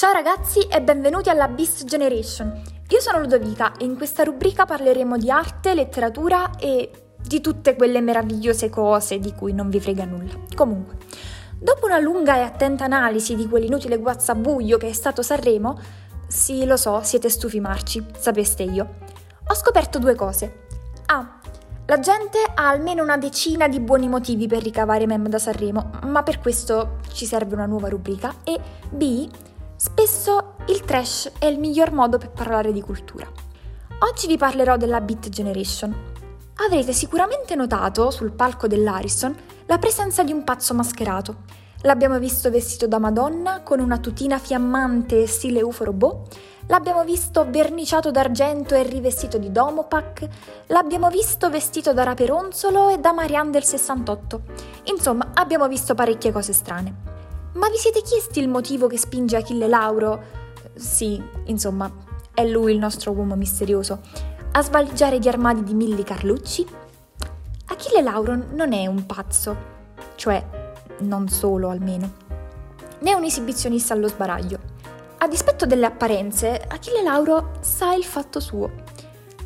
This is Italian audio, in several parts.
Ciao ragazzi e benvenuti alla Beast Generation. Io sono Ludovica e in questa rubrica parleremo di arte, letteratura e di tutte quelle meravigliose cose di cui non vi frega nulla. Comunque, dopo una lunga e attenta analisi di quell'inutile guazzabuglio che è stato Sanremo, sì, lo so, siete stufi marci, sapeste io. Ho scoperto due cose. A. La gente ha almeno una decina di buoni motivi per ricavare meme da Sanremo, ma per questo ci serve una nuova rubrica. E B. Spesso il trash è il miglior modo per parlare di cultura. Oggi vi parlerò della Beat Generation. Avrete sicuramente notato sul palco dell'Ariston la presenza di un pazzo mascherato. L'abbiamo visto vestito da Madonna con una tutina fiammante stile UFO robot. L'abbiamo visto verniciato d'argento e rivestito di Domopac. L'abbiamo visto vestito da Raperonzolo e da Marianne del 68. Insomma, abbiamo visto parecchie cose strane. Ma vi siete chiesti il motivo che spinge Achille Lauro? Sì, insomma, è lui il nostro uomo misterioso. A svaligiare gli armadi di Milli Carlucci? Achille Lauro non è un pazzo, cioè non solo almeno, né un esibizionista allo sbaraglio. A dispetto delle apparenze, Achille Lauro sa il fatto suo.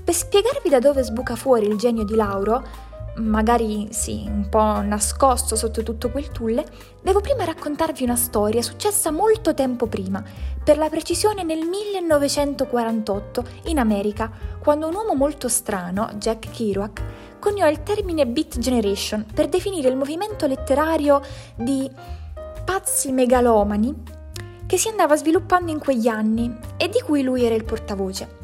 Per spiegarvi da dove sbuca fuori il genio di Lauro, magari sì, un po' nascosto sotto tutto quel tulle, devo prima raccontarvi una storia successa molto tempo prima, per la precisione nel 1948 in America, quando un uomo molto strano, Jack Kerouac, coniò il termine Beat Generation per definire il movimento letterario di pazzi megalomani che si andava sviluppando in quegli anni e di cui lui era il portavoce.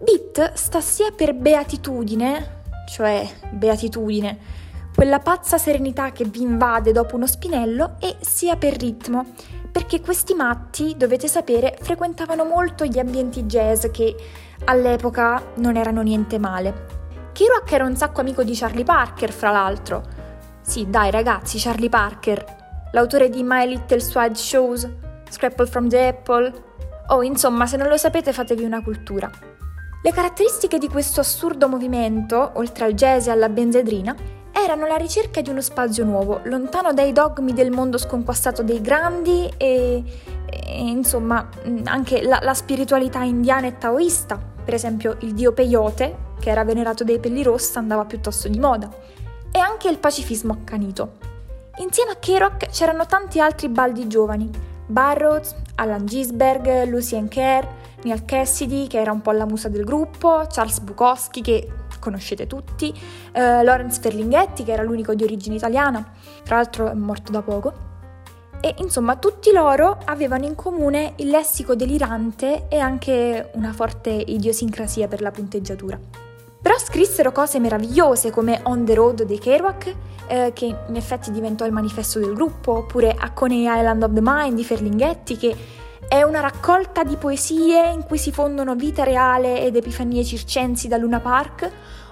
Beat sta sia per beatitudine, cioè beatitudine, quella pazza serenità che vi invade dopo uno spinello, e sia per ritmo, perché questi matti, dovete sapere, frequentavano molto gli ambienti jazz che all'epoca non erano niente male. Kerouac era un sacco amico di Charlie Parker, fra l'altro. Sì, dai ragazzi, Charlie Parker, l'autore di My Little Swide Shows, Scrapple from the Apple. Oh, insomma, se non lo sapete fatevi una cultura. Le caratteristiche di questo assurdo movimento, oltre al jazz e alla benzedrina, erano la ricerca di uno spazio nuovo, lontano dai dogmi del mondo sconquassato dei grandi e, e insomma anche la, la, spiritualità indiana e taoista. Per esempio il dio Peyote, che era venerato dai pellirossa, andava piuttosto di moda. E anche il pacifismo accanito. Insieme a Kerouac c'erano tanti altri baldi giovani, Barrows, Alan Gisberg, Lucien Kerr, Neil Cassidy, che era un po' la musa del gruppo, Charles Bukowski, che conoscete tutti, eh, Lawrence Ferlinghetti, che era l'unico di origine italiana, tra l'altro è morto da poco. E insomma, tutti loro avevano in comune il lessico delirante e anche una forte idiosincrasia per la punteggiatura. Però scrissero cose meravigliose come On the Road dei Kerouac, eh, che in effetti diventò il manifesto del gruppo, oppure A Coney Island of the Mind di Ferlinghetti, che è una raccolta di poesie in cui si fondono vita reale ed epifanie circensi da Luna Park,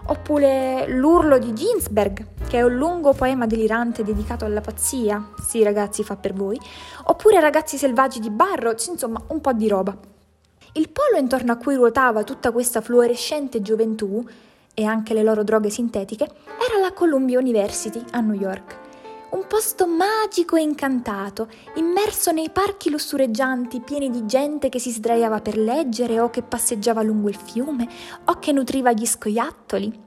oppure L'urlo di Ginsberg, che è un lungo poema delirante dedicato alla pazzia, sì ragazzi fa per voi, oppure Ragazzi selvaggi di Barrows, insomma un po' di roba. Il polo intorno a cui ruotava tutta questa fluorescente gioventù, e anche le loro droghe sintetiche, era la Columbia University a New York un posto magico e incantato, immerso nei parchi lussureggianti pieni di gente che si sdraiava per leggere o che passeggiava lungo il fiume o che nutriva gli scoiattoli.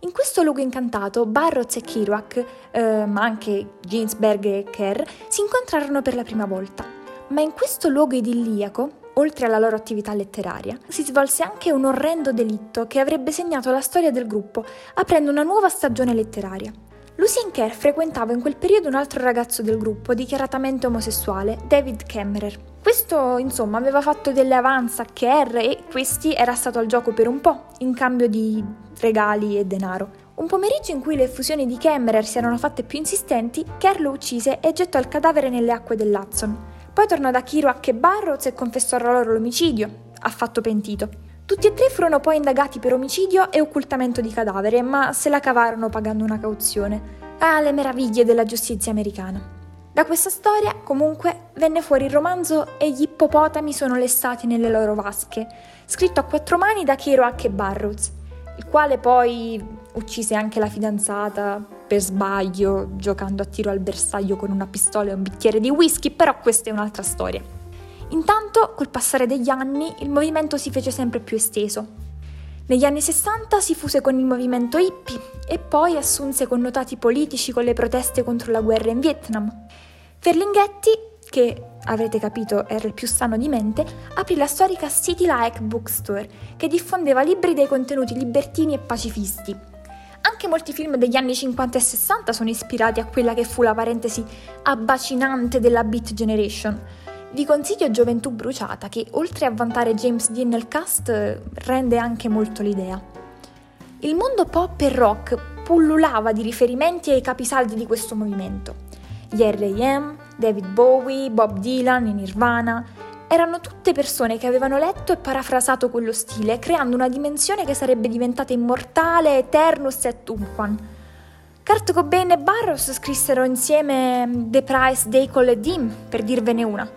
In questo luogo incantato, Barroz e Kerouac, eh, ma anche Ginsberg e Kerr, si incontrarono per la prima volta. Ma in questo luogo idilliaco, oltre alla loro attività letteraria, si svolse anche un orrendo delitto che avrebbe segnato la storia del gruppo, aprendo una nuova stagione letteraria. Lucien Kerr frequentava in quel periodo un altro ragazzo del gruppo, dichiaratamente omosessuale, David Kemmerer. Questo, insomma, aveva fatto delle avanze a Kerr e questi era stato al gioco per un po', in cambio di regali e denaro. Un pomeriggio in cui le effusioni di Kemmerer si erano fatte più insistenti, Kerr lo uccise e gettò il cadavere nelle acque dell'Hudson. Poi tornò da Kerouac e Barrows e confessò loro l'omicidio, affatto pentito. Tutti e tre furono poi indagati per omicidio e occultamento di cadavere, ma se la cavarono pagando una cauzione. Ah, le meraviglie della giustizia americana. Da questa storia, comunque, venne fuori il romanzo E gli ippopotami sono lessati nelle loro vasche, scritto a quattro mani da Kerouac e Barrows, il quale poi uccise anche la fidanzata per sbaglio, giocando a tiro al bersaglio con una pistola e un bicchiere di whisky, però questa è un'altra storia. Intanto, col passare degli anni, il movimento si fece sempre più esteso. Negli anni 60 si fuse con il movimento hippie e poi assunse connotati politici con le proteste contro la guerra in Vietnam. Ferlinghetti, che avrete capito era il più sano di mente, aprì la storica City Like Bookstore, che diffondeva libri dai contenuti libertini e pacifisti. Anche molti film degli anni 50 e 60 sono ispirati a quella che fu la parentesi abbacinante della Beat Generation, vi consiglio Gioventù Bruciata che oltre a vantare James Dean nel cast rende anche molto l'idea. Il mondo pop e rock pullulava di riferimenti ai capisaldi di questo movimento. Gli R.A.M., David Bowie, Bob Dylan, Nirvana erano tutte persone che avevano letto e parafrasato quello stile, creando una dimensione che sarebbe diventata immortale, eternus et unquam. Kurt Cobain e Barros scrissero insieme The Price Day Call e Dim, per dirvene una,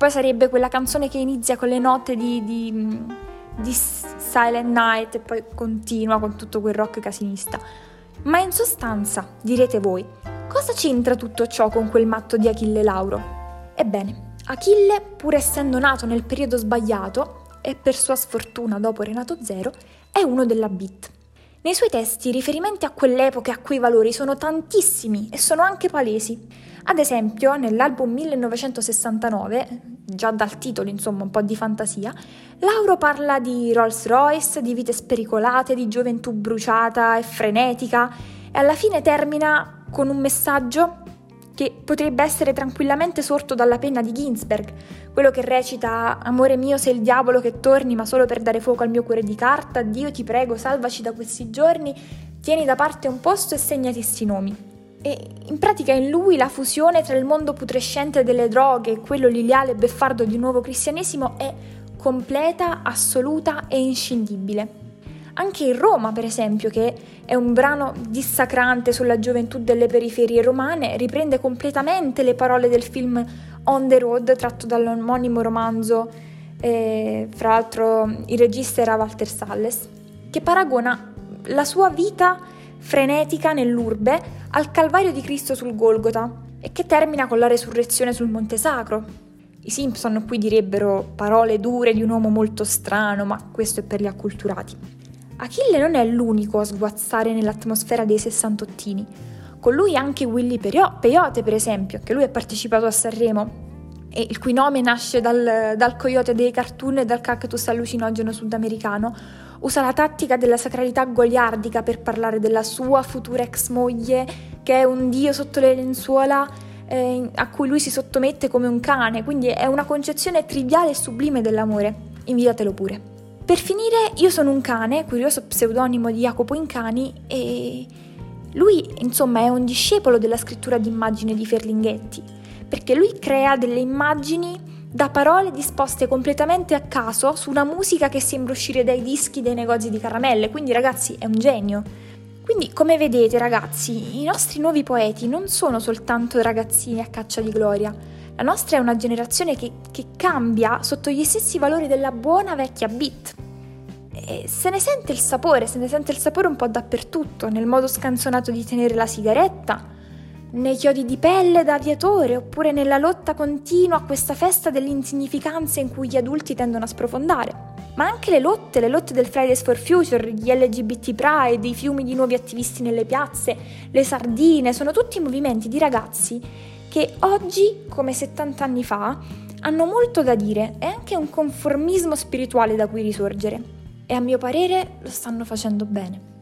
poi sarebbe quella canzone che inizia con le note di, di, di Silent Night e poi continua con tutto quel rock casinista. Ma in sostanza, direte voi, cosa c'entra tutto ciò con quel matto di Achille Lauro? Ebbene, Achille, pur essendo nato nel periodo sbagliato, e per sua sfortuna dopo Renato Zero, è uno della beat. Nei suoi testi i riferimenti a quell'epoca e a quei valori sono tantissimi e sono anche palesi. Ad esempio, nell'album 1969, già dal titolo insomma un po' di fantasia, Lauro parla di Rolls Royce, di vite spericolate, di gioventù bruciata e frenetica e alla fine termina con un messaggio che potrebbe essere tranquillamente sorto dalla penna di Ginsberg, quello che recita Amore mio sei il diavolo che torni ma solo per dare fuoco al mio cuore di carta, Dio ti prego salvaci da questi giorni, tieni da parte un posto e segnati sti nomi. E in pratica in lui la fusione tra il mondo putrescente delle droghe e quello liliale e beffardo di un nuovo cristianesimo è completa, assoluta e inscindibile. Anche in Roma, per esempio, che è un brano dissacrante sulla gioventù delle periferie romane, riprende completamente le parole del film On the Road, tratto dall'omonimo romanzo, eh, fra l'altro il regista era Walter Salles, che paragona la sua vita frenetica nell'urbe al Calvario di Cristo sul Golgota e che termina con la resurrezione sul Monte Sacro. I Simpson qui direbbero parole dure di un uomo molto strano, ma questo è per gli acculturati. Achille non è l'unico a sguazzare nell'atmosfera dei sessantottini. Con lui anche Willy Peyote, per esempio, che lui ha partecipato a Sanremo, e il cui nome nasce dal, dal coyote dei cartoon e dal cactus allucinogeno sudamericano, usa la tattica della sacralità goliardica per parlare della sua futura ex moglie, che è un dio sotto le lenzuola eh, a cui lui si sottomette come un cane, quindi è una concezione triviale e sublime dell'amore. Invitatelo pure. Per finire, io sono un cane, curioso pseudonimo di Jacopo Incani, e lui, insomma, è un discepolo della scrittura d'immagine di Ferlinghetti, perché lui crea delle immagini da parole disposte completamente a caso su una musica che sembra uscire dai dischi dei negozi di caramelle, quindi ragazzi è un genio. Quindi come vedete ragazzi, i nostri nuovi poeti non sono soltanto ragazzini a caccia di gloria, la nostra è una generazione che, che cambia sotto gli stessi valori della buona vecchia beat. E se ne sente il sapore, se ne sente il sapore un po' dappertutto, nel modo scanzonato di tenere la sigaretta, nei chiodi di pelle da aviatore oppure nella lotta continua a questa festa dell'insignificanza in cui gli adulti tendono a sprofondare. Ma anche le lotte, le lotte del Fridays for Future, gli LGBT Pride, i fiumi di nuovi attivisti nelle piazze, le sardine, sono tutti movimenti di ragazzi che oggi, come 70 anni fa, hanno molto da dire e anche un conformismo spirituale da cui risorgere. E a mio parere lo stanno facendo bene.